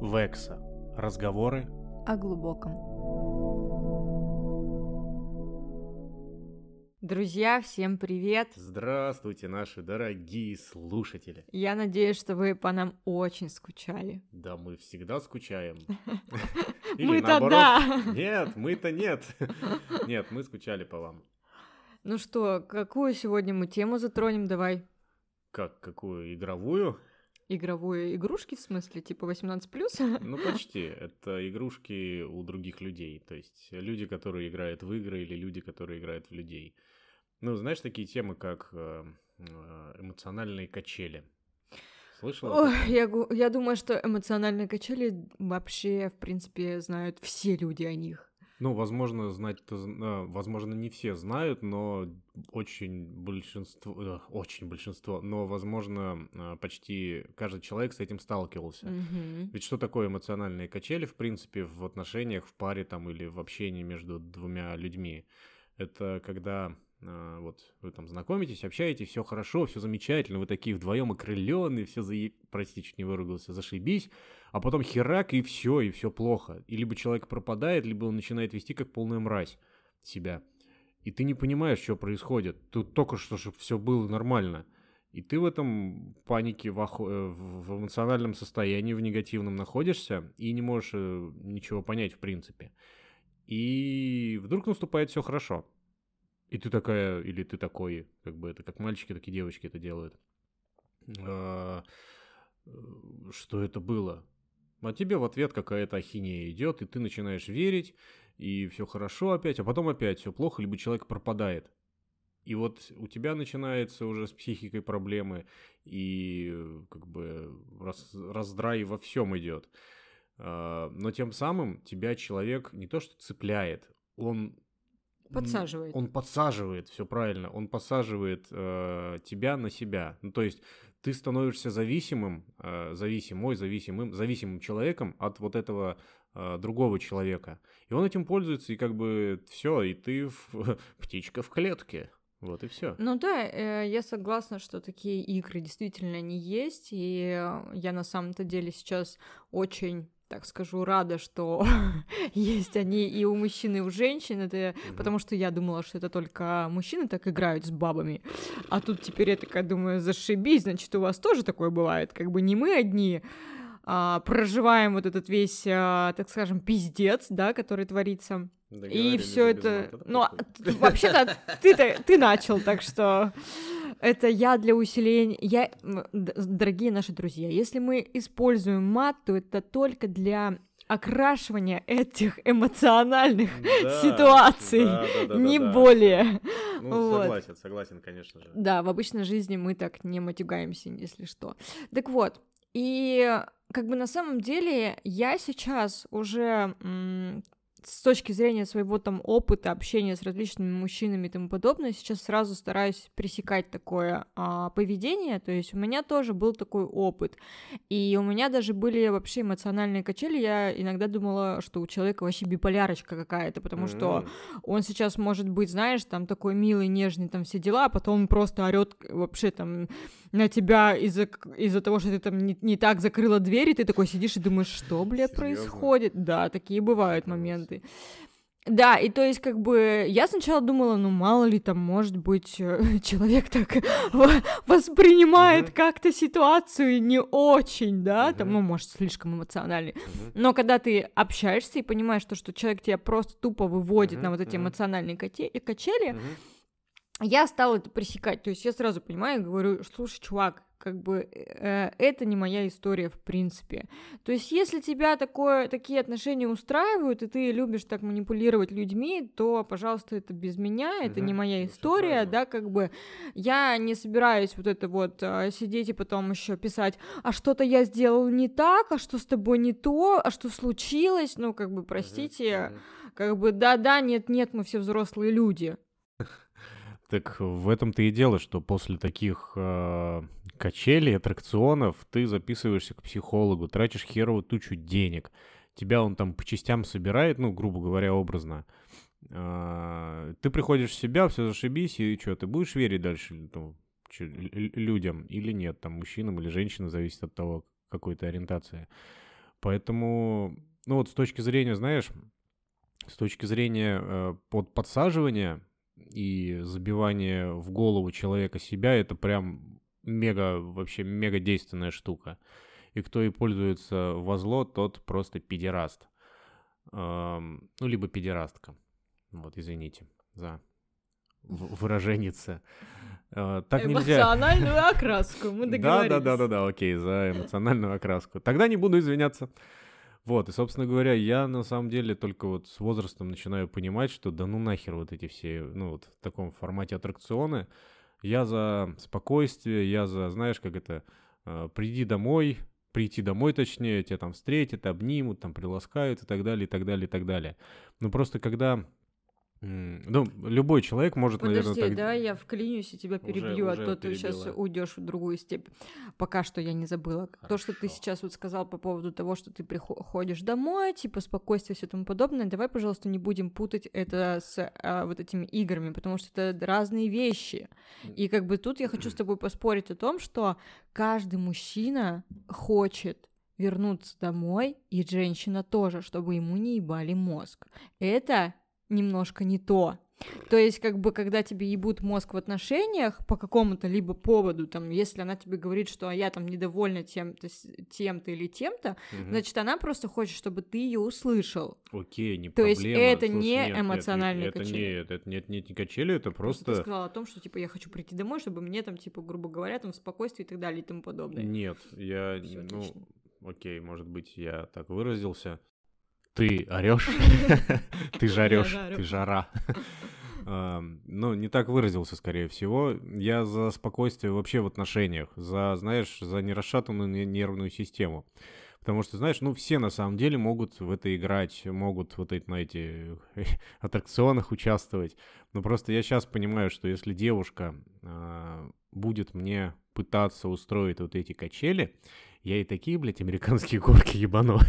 Векса. Разговоры о глубоком. Друзья, всем привет! Здравствуйте, наши дорогие слушатели. Я надеюсь, что вы по нам очень скучали. Да, мы всегда скучаем. Мы-то да. Нет, мы-то нет. Нет, мы скучали по вам. Ну что, какую сегодня мы тему затронем, давай? Как, какую? Игровую? Игровую игрушки, в смысле, типа 18+. Ну, почти. Это игрушки у других людей. То есть люди, которые играют в игры, или люди, которые играют в людей. Ну, знаешь, такие темы, как э, э, эмоциональные качели. Слышала? Ой, я, я думаю, что эмоциональные качели вообще, в принципе, знают все люди о них. Ну, возможно, знать, а, возможно, не все знают, но очень большинство, очень большинство, но, возможно, а, почти каждый человек с этим сталкивался. Mm-hmm. Ведь что такое эмоциональные качели, в принципе, в отношениях, в паре там или в общении между двумя людьми? Это когда вот вы там знакомитесь, общаетесь, все хорошо, все замечательно, вы такие вдвоем окрыленные, все за... простите, чуть не выругался, зашибись, а потом херак и все, и все плохо. И либо человек пропадает, либо он начинает вести как полная мразь себя. И ты не понимаешь, что происходит. Тут только что, чтобы все было нормально. И ты в этом панике, в, оху... Э, в эмоциональном состоянии, в негативном находишься и не можешь э, ничего понять в принципе. И вдруг наступает все хорошо. И ты такая, или ты такой, как бы это как мальчики, так и девочки это делают. А, э, что это было? А тебе в ответ какая-то ахинея идет, и ты начинаешь верить, и все хорошо опять, а потом опять все плохо, либо человек пропадает. И вот у тебя начинается уже с психикой проблемы, и как бы раз, раздрай во всем идет. А, но тем самым тебя человек не то что цепляет, он Подсаживает. Он подсаживает, все правильно. Он подсаживает э, тебя на себя. Ну, то есть ты становишься зависимым, э, зависимой, зависимым, зависимым человеком от вот этого э, другого человека. И он этим пользуется, и как бы все, и ты в, птичка в клетке. Вот и все. Ну да, э, я согласна, что такие игры действительно не есть, и я на самом-то деле сейчас очень так скажу, рада, что есть они и у мужчин, и у женщин, это mm-hmm. потому что я думала, что это только мужчины так играют с бабами, а тут теперь я такая думаю, зашибись, значит, у вас тоже такое бывает, как бы не мы одни а, проживаем вот этот весь, а, так скажем, пиздец, да, который творится. и все это, ну, вообще-то ты, ты начал, так что это я для усиления. Я, дорогие наши друзья, если мы используем мат, то это только для окрашивания этих эмоциональных да, ситуаций, да, да, да, не да, более. Ну, вот. согласен, согласен, конечно же. Да, в обычной жизни мы так не матюгаемся, если что. Так вот, и как бы на самом деле я сейчас уже с точки зрения своего там опыта общения с различными мужчинами и тому подобное, сейчас сразу стараюсь пресекать такое а, поведение, то есть у меня тоже был такой опыт, и у меня даже были вообще эмоциональные качели, я иногда думала, что у человека вообще биполярочка какая-то, потому mm-hmm. что он сейчас может быть, знаешь, там такой милый, нежный, там все дела, а потом он просто орет вообще там на тебя из-за из того, что ты там не, не так закрыла дверь, и ты такой сидишь и думаешь, что, бля, происходит? Да, такие бывают моменты. Да, и то есть, как бы, я сначала думала, ну, мало ли там, может быть, э, человек так воспринимает mm-hmm. как-то ситуацию не очень, да, mm-hmm. там, ну, может, слишком эмоциональный. Mm-hmm. Но когда ты общаешься и понимаешь, то, что человек тебя просто тупо выводит mm-hmm. на вот эти эмоциональные качели, mm-hmm я стала это пресекать. То есть я сразу понимаю, говорю, слушай, чувак, как бы э, это не моя история в принципе. То есть если тебя такое, такие отношения устраивают, и ты любишь так манипулировать людьми, то, пожалуйста, это без меня, это угу, не моя история, да, как бы я не собираюсь вот это вот э, сидеть и потом еще писать, а что-то я сделал не так, а что с тобой не то, а что случилось, ну, как бы, простите, угу, как бы, да-да, нет-нет, мы все взрослые люди. Так в этом-то и дело, что после таких э, качелей, аттракционов ты записываешься к психологу, тратишь херовую тучу денег. Тебя он там по частям собирает, ну, грубо говоря, образно. Э, ты приходишь в себя, все зашибись, и что, ты будешь верить дальше ну, людям или нет, там, мужчинам или женщинам, зависит от того, какой то ориентации. Поэтому, ну вот с точки зрения, знаешь, с точки зрения э, под подсаживания и забивания в голову человека себя, это прям мега, вообще мега действенная штука. И кто и пользуется во зло, тот просто педераст. Эм, ну, либо педерастка. Вот, извините за выраженница. Э, так нельзя. Эмоциональную окраску, мы договорились. Да, да, да, да, да, окей, за эмоциональную окраску. Тогда не буду извиняться. Вот, и, собственно говоря, я на самом деле только вот с возрастом начинаю понимать, что да ну нахер вот эти все, ну вот в таком формате аттракционы. Я за спокойствие, я за, знаешь, как это, э, приди домой, прийти домой точнее, тебя там встретят, обнимут, там приласкают и так далее, и так далее, и так далее. Но просто когда ну, любой человек может, Подожди, наверное, так... да, я вклинюсь и тебя перебью, уже, уже а то перебила. ты сейчас уйдешь в другую степь. Пока что я не забыла. Хорошо. То, что ты сейчас вот сказал по поводу того, что ты приходишь домой, типа спокойствие, все тому подобное, давай, пожалуйста, не будем путать это с а, вот этими играми, потому что это разные вещи. И как бы тут я хочу с тобой поспорить о том, что каждый мужчина хочет вернуться домой, и женщина тоже, чтобы ему не ебали мозг. Это немножко не то. То есть, как бы, когда тебе ебут мозг в отношениях по какому-то либо поводу, там, если она тебе говорит, что я там недовольна тем-то, тем-то или тем-то, угу. значит, она просто хочет, чтобы ты ее услышал. Окей, не То проблема. есть, это Слушай, не нет, эмоциональные это, качели. Это, это нет, нет, не качели, это просто... Ты сказала о том, что, типа, я хочу прийти домой, чтобы мне там, типа, грубо говоря, там, спокойствие и так далее и тому подобное. Нет, я, Всё, ну, отлично. окей, может быть, я так выразился. Ты орешь? Ты жарешь, ты жара. Ну, не так выразился, скорее всего. Я за спокойствие вообще в отношениях, за, знаешь, за нерасшатанную нервную систему. Потому что, знаешь, ну, все на самом деле могут в это играть, могут вот эти, на эти аттракционах участвовать. Но просто я сейчас понимаю, что если девушка э, будет мне пытаться устроить вот эти качели, я и такие, блядь, американские горки ебану.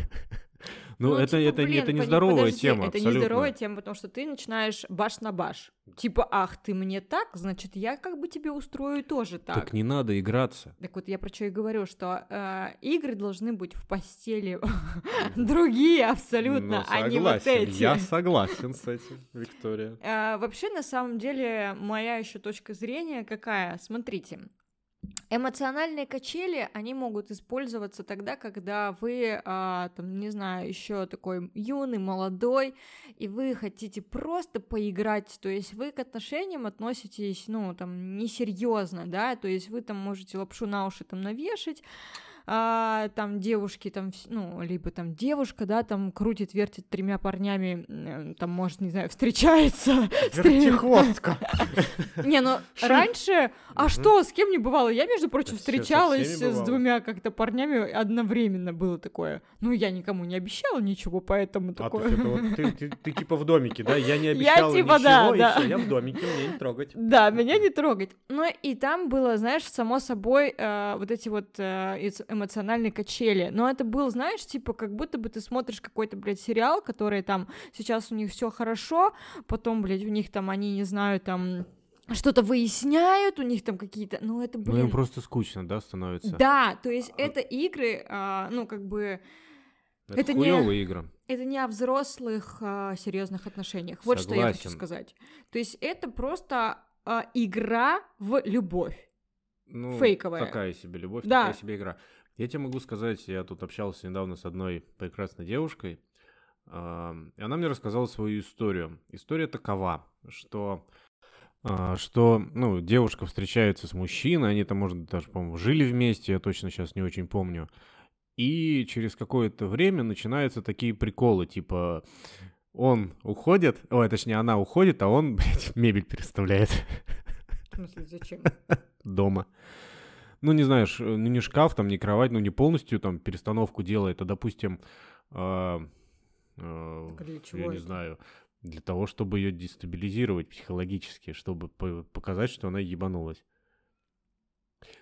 Ну, ну это, типа, это, блин, это нездоровая подожди, тема. Это абсолютно. нездоровая тема, потому что ты начинаешь баш на баш. Типа, ах, ты мне так, значит, я как бы тебе устрою тоже так. Так не надо играться. Так вот, я про что и говорю, что э, игры должны быть в постели другие абсолютно, а не вот эти. Я согласен с этим, Виктория. Э, вообще, на самом деле, моя еще точка зрения какая? Смотрите, Эмоциональные качели, они могут использоваться тогда, когда вы, а, там, не знаю, еще такой юный, молодой, и вы хотите просто поиграть, то есть вы к отношениям относитесь, ну, там, несерьезно, да, то есть вы там можете лапшу на уши там навешать, а, там девушки, там, ну, либо там девушка, да, там крутит, вертит тремя парнями, там, может, не знаю, встречается. Вертихвостка. Не, ну, раньше, а что, с кем не бывало? Я, между прочим, встречалась с двумя как-то парнями одновременно было такое. Ну, я никому не обещала ничего, поэтому такое. Ты типа в домике, да? Я не обещала типа, ничего, и я в домике, меня не трогать. Да, меня не трогать. Ну, и там было, знаешь, само собой, э, вот эти вот э, эмоциональной качели. Но это был, знаешь, типа, как будто бы ты смотришь какой-то, блядь, сериал, который там сейчас у них все хорошо, потом, блядь, у них там, они, не знаю, там что-то выясняют, у них там какие-то, ну это, блин... Ну им просто скучно, да, становится? Да, то есть а... это игры, а, ну как бы... Это, это не игры. Это не о взрослых а, серьезных отношениях. Вот Согласен. что я хочу сказать. То есть это просто а, игра в любовь. Ну, Фейковая. Такая себе любовь, да. такая себе игра. Я тебе могу сказать, я тут общался недавно с одной прекрасной девушкой, и она мне рассказала свою историю. История такова, что а, что, ну, девушка встречается с мужчиной, они там, может, даже, по-моему, жили вместе, я точно сейчас не очень помню. И через какое-то время начинаются такие приколы, типа, он уходит, ой, точнее, она уходит, а он, блядь, мебель переставляет. В смысле, зачем? Дома ну, не знаешь, ну, не шкаф, там, не кровать, ну, не полностью там перестановку делает, а, допустим, э, э, я не знаю, для того, чтобы ее дестабилизировать психологически, чтобы показать, что она ебанулась.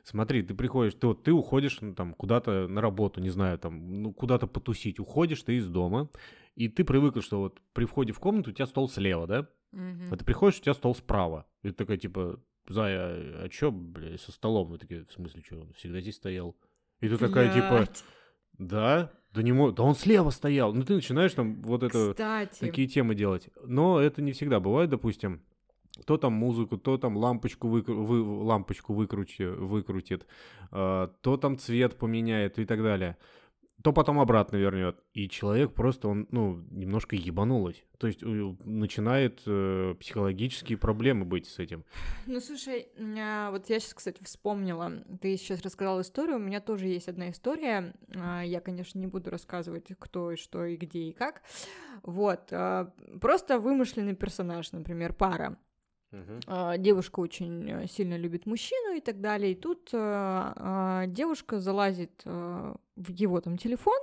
Смотри, ты приходишь, ты вот ты уходишь ну, там куда-то на работу, не знаю, там, ну, куда-то потусить, уходишь ты из дома, и ты привыкла, что вот при входе в комнату у тебя стол слева, да? Угу. А ты приходишь, у тебя стол справа. И ты такая, типа, Зая, а чё, блядь, со столом? Мы такие, в смысле, что, он всегда здесь стоял? И ты такая, типа, да, Да не мог, да он слева стоял. Ну ты начинаешь там вот это Кстати, такие темы делать. Но это не всегда бывает, допустим. Кто там музыку, то там лампочку, выкру- вы, лампочку выкрути, выкрутит, а, то там цвет поменяет и так далее. То потом обратно вернет. И человек просто, он, ну, немножко ебанулось. То есть э, начинает э, психологические проблемы быть с этим. Ну, слушай, а, вот я сейчас, кстати, вспомнила, ты сейчас рассказал историю, у меня тоже есть одна история, А, я, конечно, не буду рассказывать, кто и что, и где, и как, вот, а, просто вымышленный персонаж, например, пара, А, девушка очень э, сильно любит мужчину и так далее, и тут а, а, девушка залазит а, в его там телефон,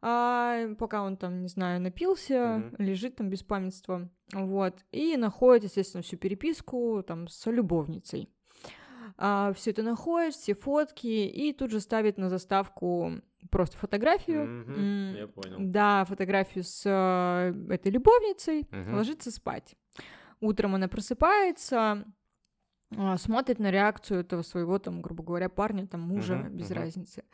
а, пока он там, не знаю, напился, Мгм. лежит там без памятства, вот, и находит, естественно, всю переписку там с любовницей. все это находит, все фотки, и тут же ставит на заставку просто фотографию. М, я понял. Да, фотографию с э, этой любовницей, Мгм. ложится спать. Утром она просыпается, а, смотрит на реакцию этого своего, там, грубо говоря, парня, там, мужа, Мгм, без мгм. разницы.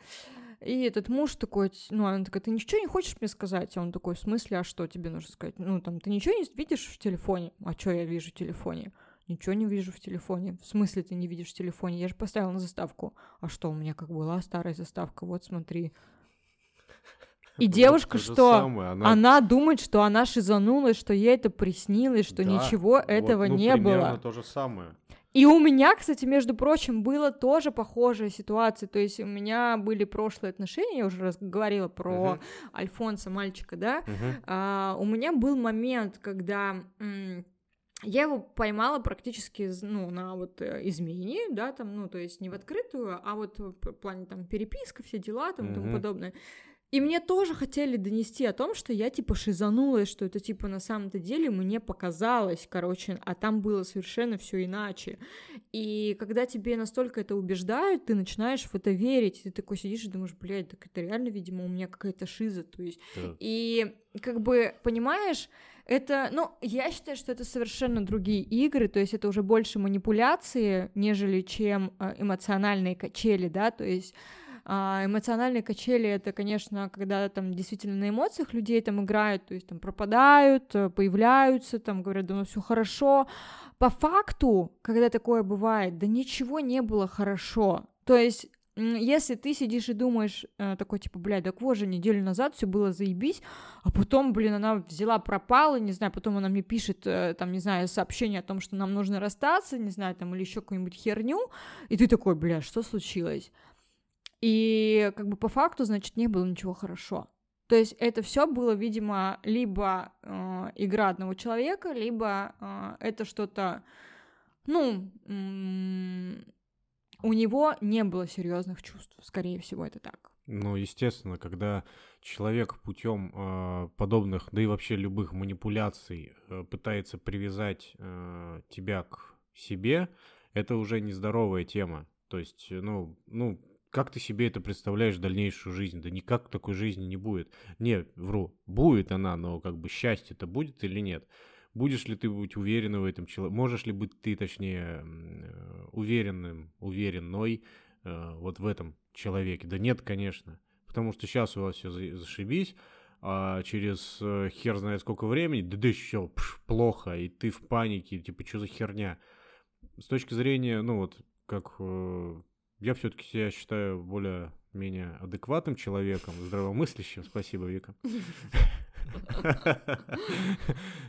И этот муж такой, ну, она такая, ты ничего не хочешь мне сказать? А он такой, в смысле, а что тебе нужно сказать? Ну, там, ты ничего не видишь в телефоне? А что я вижу в телефоне? Ничего не вижу в телефоне. В смысле ты не видишь в телефоне? Я же поставила на заставку. А что, у меня как была старая заставка, вот смотри. И Вот девушка что? самое, Она, Она думает, что она шизанулась, что ей это приснилось, что Да, ничего вот, этого ну, не было. то же самое. И у меня, кстати, между прочим, была тоже похожая ситуация. То есть у меня были прошлые отношения, я уже раз говорила про Мгм. Альфонса, мальчика, да. Мгм. А, у меня был момент, когда м, я его поймала практически, ну, на вот э, измене, да, там, ну, то есть не в открытую, а вот в плане там переписка, все дела там и тому подобное. И мне тоже хотели донести о том, что я типа шизанулась, что это типа на самом-то деле мне показалось, короче, а там было совершенно все иначе. И когда тебе настолько это убеждают, ты начинаешь в это верить, ты такой сидишь и думаешь, блядь, так это реально, видимо, у меня какая-то шиза, то есть Да. и как бы, понимаешь, это, ну, я считаю, что это совершенно другие игры, то есть это уже больше манипуляции, нежели чем э, эмоциональные качели, да, то есть эмоциональные качели это, конечно, когда там действительно на эмоциях людей там играют, то есть там пропадают, э, появляются, там говорят, да ну все хорошо. По факту, когда такое бывает, да ничего не было хорошо. То есть если ты сидишь и думаешь э, такой, типа, блядь, так вот же неделю назад все было заебись, а потом, блин, она взяла, пропала, не знаю, потом она мне пишет, э, там, не знаю, сообщение о том, что нам нужно расстаться, не знаю, там, или еще какую-нибудь херню, и ты такой, бля, что случилось? И как бы по факту, значит, не было ничего хорошо. То есть это все было, видимо, либо э, игра одного человека, либо э, это что-то, ну, у него не было серьезных чувств, скорее всего, это так. Ну, естественно, когда человек путем э, подобных, да и вообще любых манипуляций э, пытается привязать э, тебя к себе, это уже нездоровая тема. То есть, э, ну, ну, как ты себе это представляешь дальнейшую жизнь? Да никак такой жизни не будет. Не, вру, будет она, но как бы счастье-то будет или нет? Будешь ли ты быть уверенным в этом человеке? Можешь ли быть ты, точнее, э, уверенным, уверенной э, вот в этом человеке? Да нет, конечно. Потому что сейчас у вас все зашибись, а через э, хер знает сколько времени, да да все плохо, и ты в панике, типа, что за херня? С точки зрения, ну вот, как я все-таки себя считаю более-менее адекватным человеком, здравомыслящим, спасибо, Вика.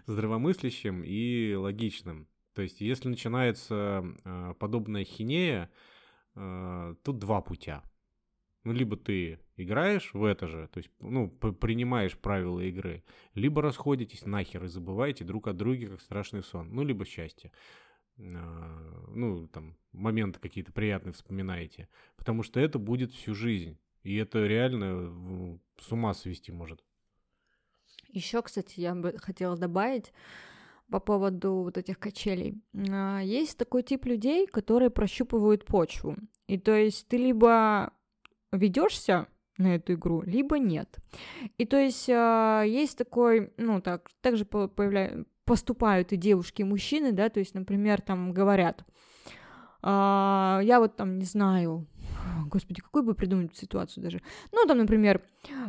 Здравомыслящим и логичным. То есть, если начинается э, подобная хинея, э, тут два путя. Ну, либо ты играешь в это же, то есть, ну, принимаешь правила игры, либо расходитесь нахер и забываете друг от друга, как страшный сон. Ну, либо счастье. А, Ну, там, моменты какие-то приятные вспоминаете. Потому что это будет всю жизнь. И это реально с ума свести может. Еще, кстати, я бы хотела добавить по поводу вот этих качелей. А, Есть такой тип людей, которые прощупывают почву. И то есть ты либо ведешься на эту игру, либо нет. И то есть а, есть такой, ну так, также по- появля- поступают и девушки, и мужчины, да, то есть, например, там говорят, «А, я вот там не знаю, господи, какой бы придумать ситуацию даже. Ну, там, например,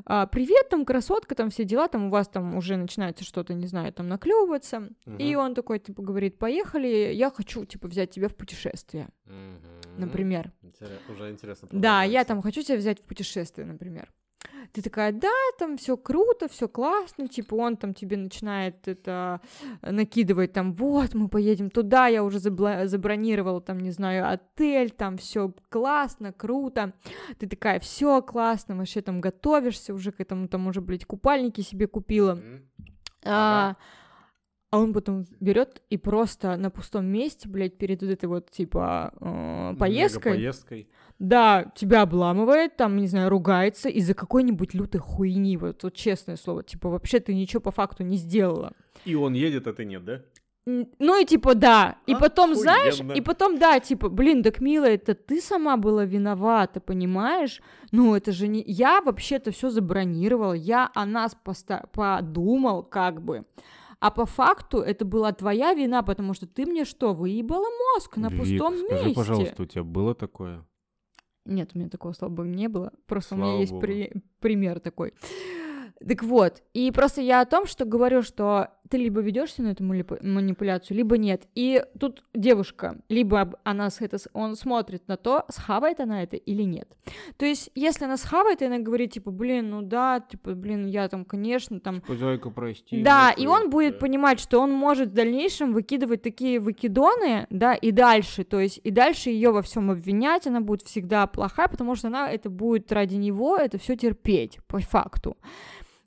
а, привет, там, красотка, там, все дела, там, у вас там уже начинается что-то, не знаю, там, наклевываться. Угу. И он такой, типа, говорит, поехали, я хочу, типа, взять тебя в путешествие, угу. например. Интерес, уже интересно. Да, я там хочу тебя взять в путешествие, например. Ты такая, да, там все круто, все классно, типа он там тебе начинает это накидывать, там, вот, мы поедем туда, я уже забла- забронировала, там, не знаю, отель, там все классно, круто. Ты такая, все классно, вообще там готовишься уже к этому, там уже, блядь, купальники себе купила. Mm-hmm. А, а он потом берет и просто на пустом месте, блядь, перед вот этой вот, типа, э, поездкой. поездкой. Да, тебя обламывает, там, не знаю, ругается из-за какой-нибудь лютой хуйни, вот, вот честное слово, типа, вообще ты ничего по факту не сделала. И он едет, а ты нет, да? Ну и типа да, и а, потом, хуенно. знаешь, и потом да, типа, блин, так милая, это ты сама была виновата, понимаешь? Ну это же не я вообще-то все забронировала, я о нас поста- подумал как бы. А по факту это была твоя вина, потому что ты мне что, выебала мозг на Вик, пустом скажи, месте? пожалуйста, у тебя было такое? Нет, у меня такого, слава богу, не было. Просто слава у меня есть при... пример такой. Так вот, и просто я о том, что говорю, что ты либо ведешься на эту манипуляцию, либо нет. И тут девушка, либо она это, он смотрит на то, схавает она это или нет. То есть, если она схавает, и она говорит, типа, блин, ну да, типа, блин, я там, конечно, там... Типа, зайка, прости. Да, и он будет да. понимать, что он может в дальнейшем выкидывать такие выкидоны, да, и дальше, то есть, и дальше ее во всем обвинять, она будет всегда плохая, потому что она это будет ради него, это все терпеть, по факту.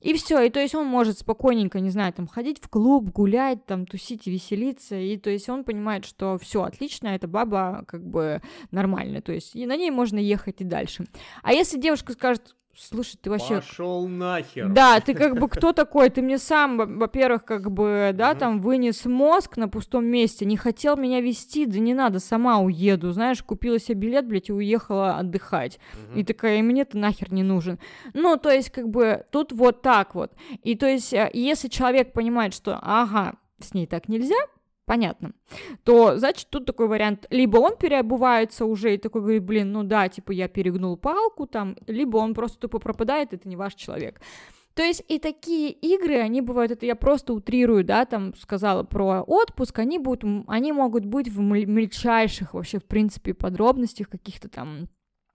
И все, и то есть он может спокойненько, не знаю, там ходить в клуб, гулять, там тусить, веселиться, и то есть он понимает, что все отлично, эта баба как бы нормальная, то есть и на ней можно ехать и дальше. А если девушка скажет, Слушай, ты вообще... Пошел нахер. Да, ты как бы кто такой? Ты мне сам, во-первых, как бы, да, угу. там вынес мозг на пустом месте, не хотел меня вести, да не надо, сама уеду, знаешь, купила себе билет, блядь, и уехала отдыхать. Угу. И такая, и мне ты нахер не нужен. Ну, то есть, как бы, тут вот так вот. И то есть, э, если человек понимает, что, ага, с ней так нельзя, понятно, то, значит, тут такой вариант, либо он переобувается уже и такой говорит, блин, ну да, типа я перегнул палку там, либо он просто тупо пропадает, это не ваш человек. То есть и такие игры, они бывают, это я просто утрирую, да, там сказала про отпуск, они будут, они могут быть в мельчайших вообще, в принципе, подробностях каких-то там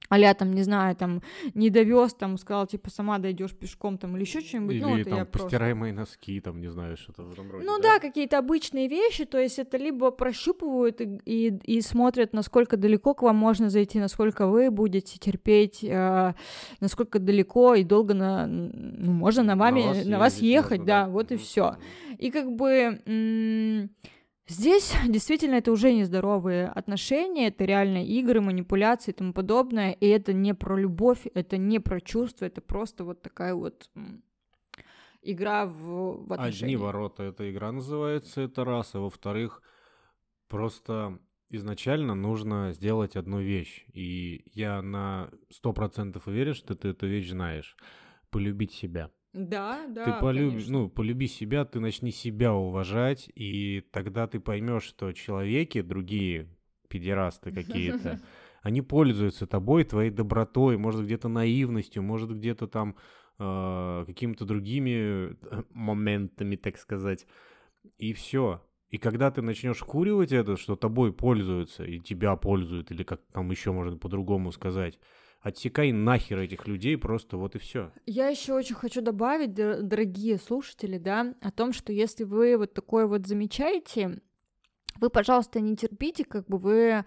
а там, не знаю, там, не довез, там, сказал, типа, сама дойдешь пешком, там, или еще что-нибудь. Или ну, это там, я постирай просто... носки, там, не знаю, что-то в этом роде. Ну да, да какие-то обычные вещи, то есть это либо прощупывают и, и, и смотрят, насколько далеко к вам можно зайти, насколько вы будете терпеть, э, насколько далеко и долго на, ну, можно на, вами, на вас, на вас ехать, можно, да, да, вот и все. И как бы... М- Здесь действительно это уже нездоровые отношения, это реально игры, манипуляции и тому подобное, и это не про любовь, это не про чувства, это просто вот такая вот игра в, в отношения. Одни ворота, эта игра называется, это раз, а во-вторых, просто изначально нужно сделать одну вещь, и я на сто процентов уверен, что ты эту вещь знаешь, полюбить себя. Да, да. Ты полюби, ну, полюби себя, ты начни себя уважать, и тогда ты поймешь, что человеки, другие педерасты какие-то, они пользуются тобой, твоей добротой, может где-то наивностью, может где-то там э, какими-то другими э, моментами, так сказать. И все. И когда ты начнешь куривать это, что тобой пользуются, и тебя пользуют, или как там еще можно по-другому сказать, отсекай нахер этих людей, просто вот и все. Я еще очень хочу добавить, дорогие слушатели, да, о том, что если вы вот такое вот замечаете, вы, пожалуйста, не терпите, как бы вы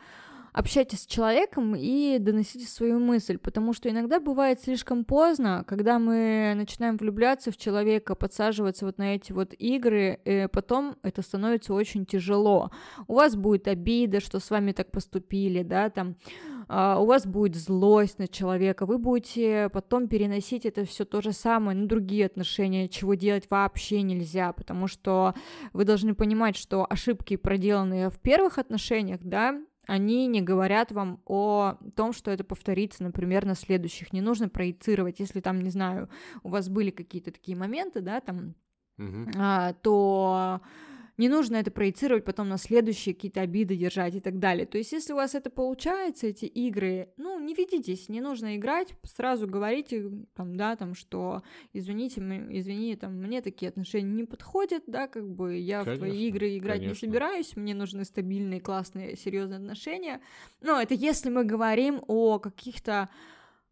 общайтесь с человеком и доносите свою мысль, потому что иногда бывает слишком поздно, когда мы начинаем влюбляться в человека, подсаживаться вот на эти вот игры, и потом это становится очень тяжело. У вас будет обида, что с вами так поступили, да, там, у вас будет злость на человека, вы будете потом переносить это все то же самое на другие отношения, чего делать вообще нельзя, потому что вы должны понимать, что ошибки, проделанные в первых отношениях, да, они не говорят вам о том, что это повторится, например, на следующих. Не нужно проецировать, если там, не знаю, у вас были какие-то такие моменты, да, там, угу. а, то не нужно это проецировать потом на следующие какие-то обиды держать и так далее. То есть, если у вас это получается, эти игры, ну, не ведитесь, не нужно играть, сразу говорите, там, да, там, что, извините, извини, там, мне такие отношения не подходят, да, как бы я конечно, в твои игры играть конечно. не собираюсь, мне нужны стабильные, классные, серьезные отношения. Но это если мы говорим о каких-то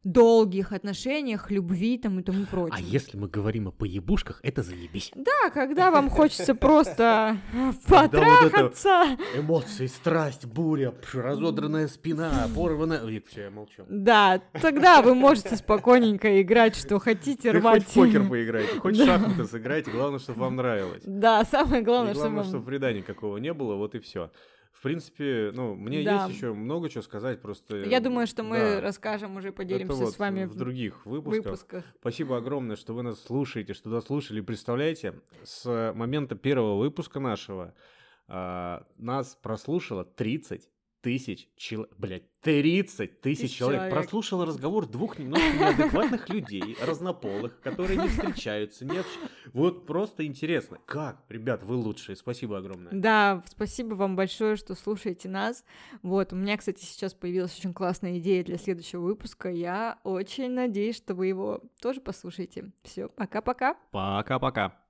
долгих отношениях, любви там и тому прочее. А если мы говорим о поебушках, это заебись. Да, когда вам хочется просто потрахаться. Эмоции, страсть, буря, разодранная спина, порванная... Все, я молчу. Да, тогда вы можете спокойненько играть, что хотите, рвать. хоть покер поиграйте, хоть шахматы сыграйте, главное, чтобы вам нравилось. Да, самое главное, чтобы Главное, чтобы вреда никакого не было, вот и все. В принципе, ну, мне да. есть еще много чего сказать, просто... Я думаю, что мы да. расскажем, уже поделимся Это вот с вами в, других выпусках. выпусках. Спасибо огромное, что вы нас слушаете, что дослушали. Представляете, с момента первого выпуска нашего а, нас прослушало 30 тысяч человек, блядь, 30 тысяч человек. человек прослушало разговор двух немножко неадекватных людей, разнополых, которые не встречаются, не общ... Вот просто интересно. Как? Ребят, вы лучшие. Спасибо огромное. Да, спасибо вам большое, что слушаете нас. Вот, у меня, кстати, сейчас появилась очень классная идея для следующего выпуска. Я очень надеюсь, что вы его тоже послушаете. Все, пока-пока. Пока-пока.